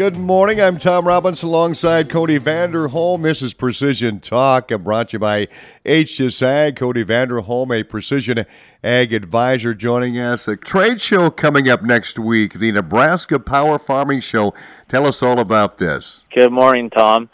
Good morning. I'm Tom Robbins alongside Cody Vanderholm. This is Precision Talk, brought to you by HTS Ag. Cody Vanderholm, a Precision Ag advisor, joining us. A trade show coming up next week, the Nebraska Power Farming Show. Tell us all about this. Good morning, Tom.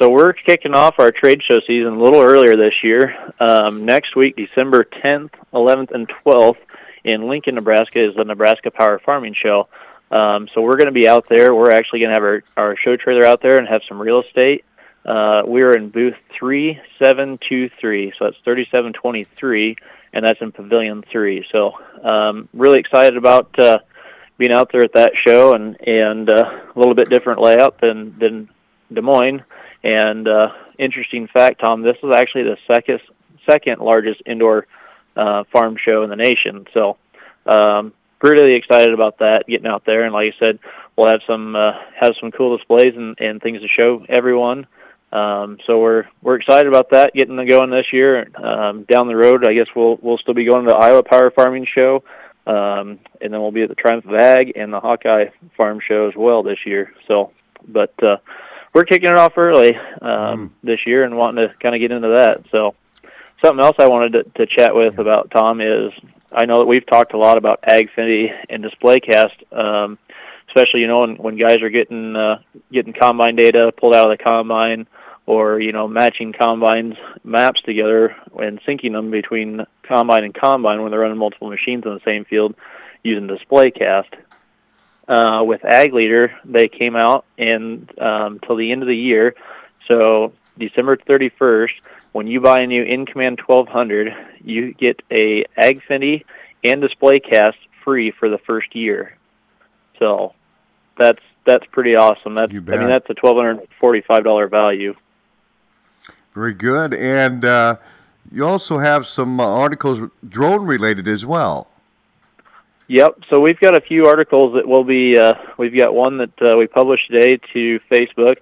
So we're kicking off our trade show season a little earlier this year. Um, next week, December 10th, 11th, and 12th in Lincoln, Nebraska, is the Nebraska Power Farming Show. Um, so we're going to be out there. We're actually going to have our, our show trailer out there and have some real estate. Uh, we're in booth 3723, so that's 3723, and that's in Pavilion 3. So um, really excited about uh, being out there at that show and, and uh, a little bit different layout than, than Des Moines. And uh, interesting fact, Tom, this is actually the second, second largest indoor uh, farm show in the nation. So um, really excited about that, getting out there, and like I said, we'll have some uh, have some cool displays and, and things to show everyone. Um, so we're we're excited about that, getting going this year. Um, down the road, I guess we'll we'll still be going to the Iowa Power Farming Show, um, and then we'll be at the Triumph of Ag and the Hawkeye Farm Show as well this year. So, but uh, we're kicking it off early um, mm. this year and wanting to kind of get into that. So, something else I wanted to, to chat with about Tom is I know that we've talked a lot about AgFinity and DisplayCast, um, especially you know when, when guys are getting uh, getting combine data pulled out of the combine, or you know matching combines maps together and syncing them between combine and combine when they're running multiple machines in the same field using DisplayCast. Uh, with Ag Leader, they came out and um, till the end of the year, so December 31st when you buy a new InCommand 1200, you get a AgFinity and DisplayCast free for the first year. So that's that's pretty awesome. That's I mean that's a twelve hundred forty-five dollar value. Very good, and uh, you also have some uh, articles drone related as well. Yep. So we've got a few articles that will be. Uh, we've got one that uh, we published today to Facebook,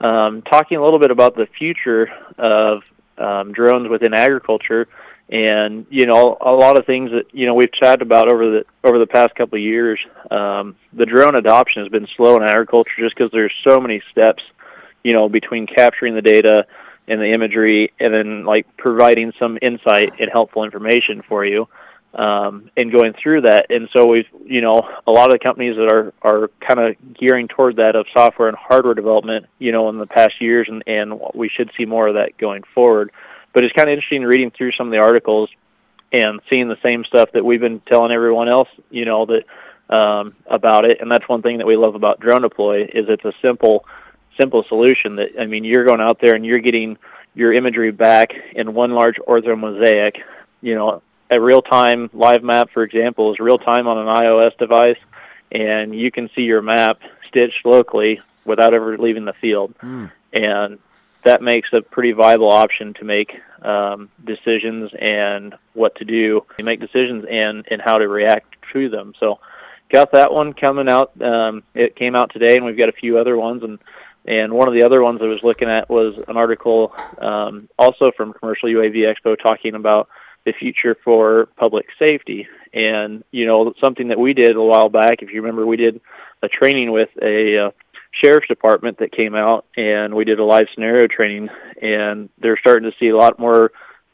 um, talking a little bit about the future of um, drones within agriculture, and you know a lot of things that you know we've chatted about over the over the past couple of years. Um, the drone adoption has been slow in agriculture just because there's so many steps, you know, between capturing the data and the imagery, and then like providing some insight and helpful information for you um, and going through that. And so we've, you know, a lot of the companies that are are kind of gearing toward that of software and hardware development, you know, in the past years, and and we should see more of that going forward. But it's kind of interesting reading through some of the articles and seeing the same stuff that we've been telling everyone else, you know, that um, about it. And that's one thing that we love about Drone Deploy is it's a simple, simple solution. That I mean, you're going out there and you're getting your imagery back in one large ortho mosaic, you know, a real-time live map, for example, is real-time on an iOS device, and you can see your map stitched locally without ever leaving the field. Mm. And that makes a pretty viable option to make um, decisions and what to do, make decisions and, and how to react to them. So got that one coming out. Um, it came out today, and we've got a few other ones. And and one of the other ones I was looking at was an article um, also from Commercial UAV Expo talking about the future for public safety. And you know, something that we did a while back, if you remember, we did a training with a uh, sheriff's department that came out, and we did a live scenario training. And they're starting to see a lot more,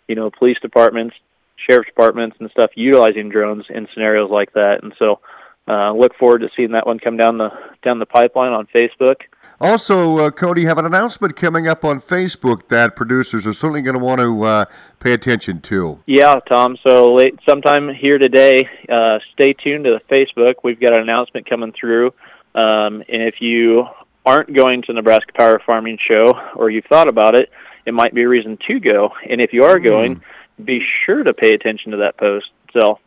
you know, police departments, sheriff's departments, and stuff utilizing drones in scenarios like that. And so, uh, look forward to seeing that one come down the down the pipeline on Facebook. Also, uh, Cody, have an announcement coming up on Facebook that producers are certainly going to want to uh, pay attention to. Yeah, Tom. So late, sometime here today, uh, stay tuned to the Facebook. We've got an announcement coming through, um, and if you aren't going to Nebraska Power Farming Show or you've thought about it, it might be a reason to go. And if you are mm. going, be sure to pay attention to that post. So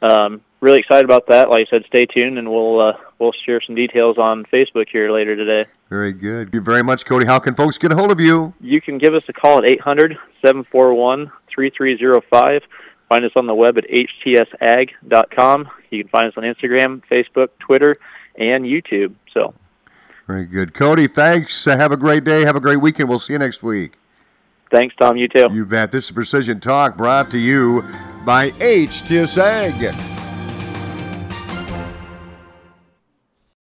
um, really excited about that. Like I said, stay tuned, and we'll uh, we'll share some details on Facebook here later today. Very good. Thank you very much, Cody. How can folks get a hold of you? You can give us a call at 800-741-3305. Find us on the web at htsag.com. You can find us on Instagram, Facebook, Twitter, and YouTube. So. Very good. Cody, thanks. Uh, have a great day. Have a great weekend. We'll see you next week. Thanks, Tom. You too. You bet. This is Precision Talk brought to you by HTS Ag.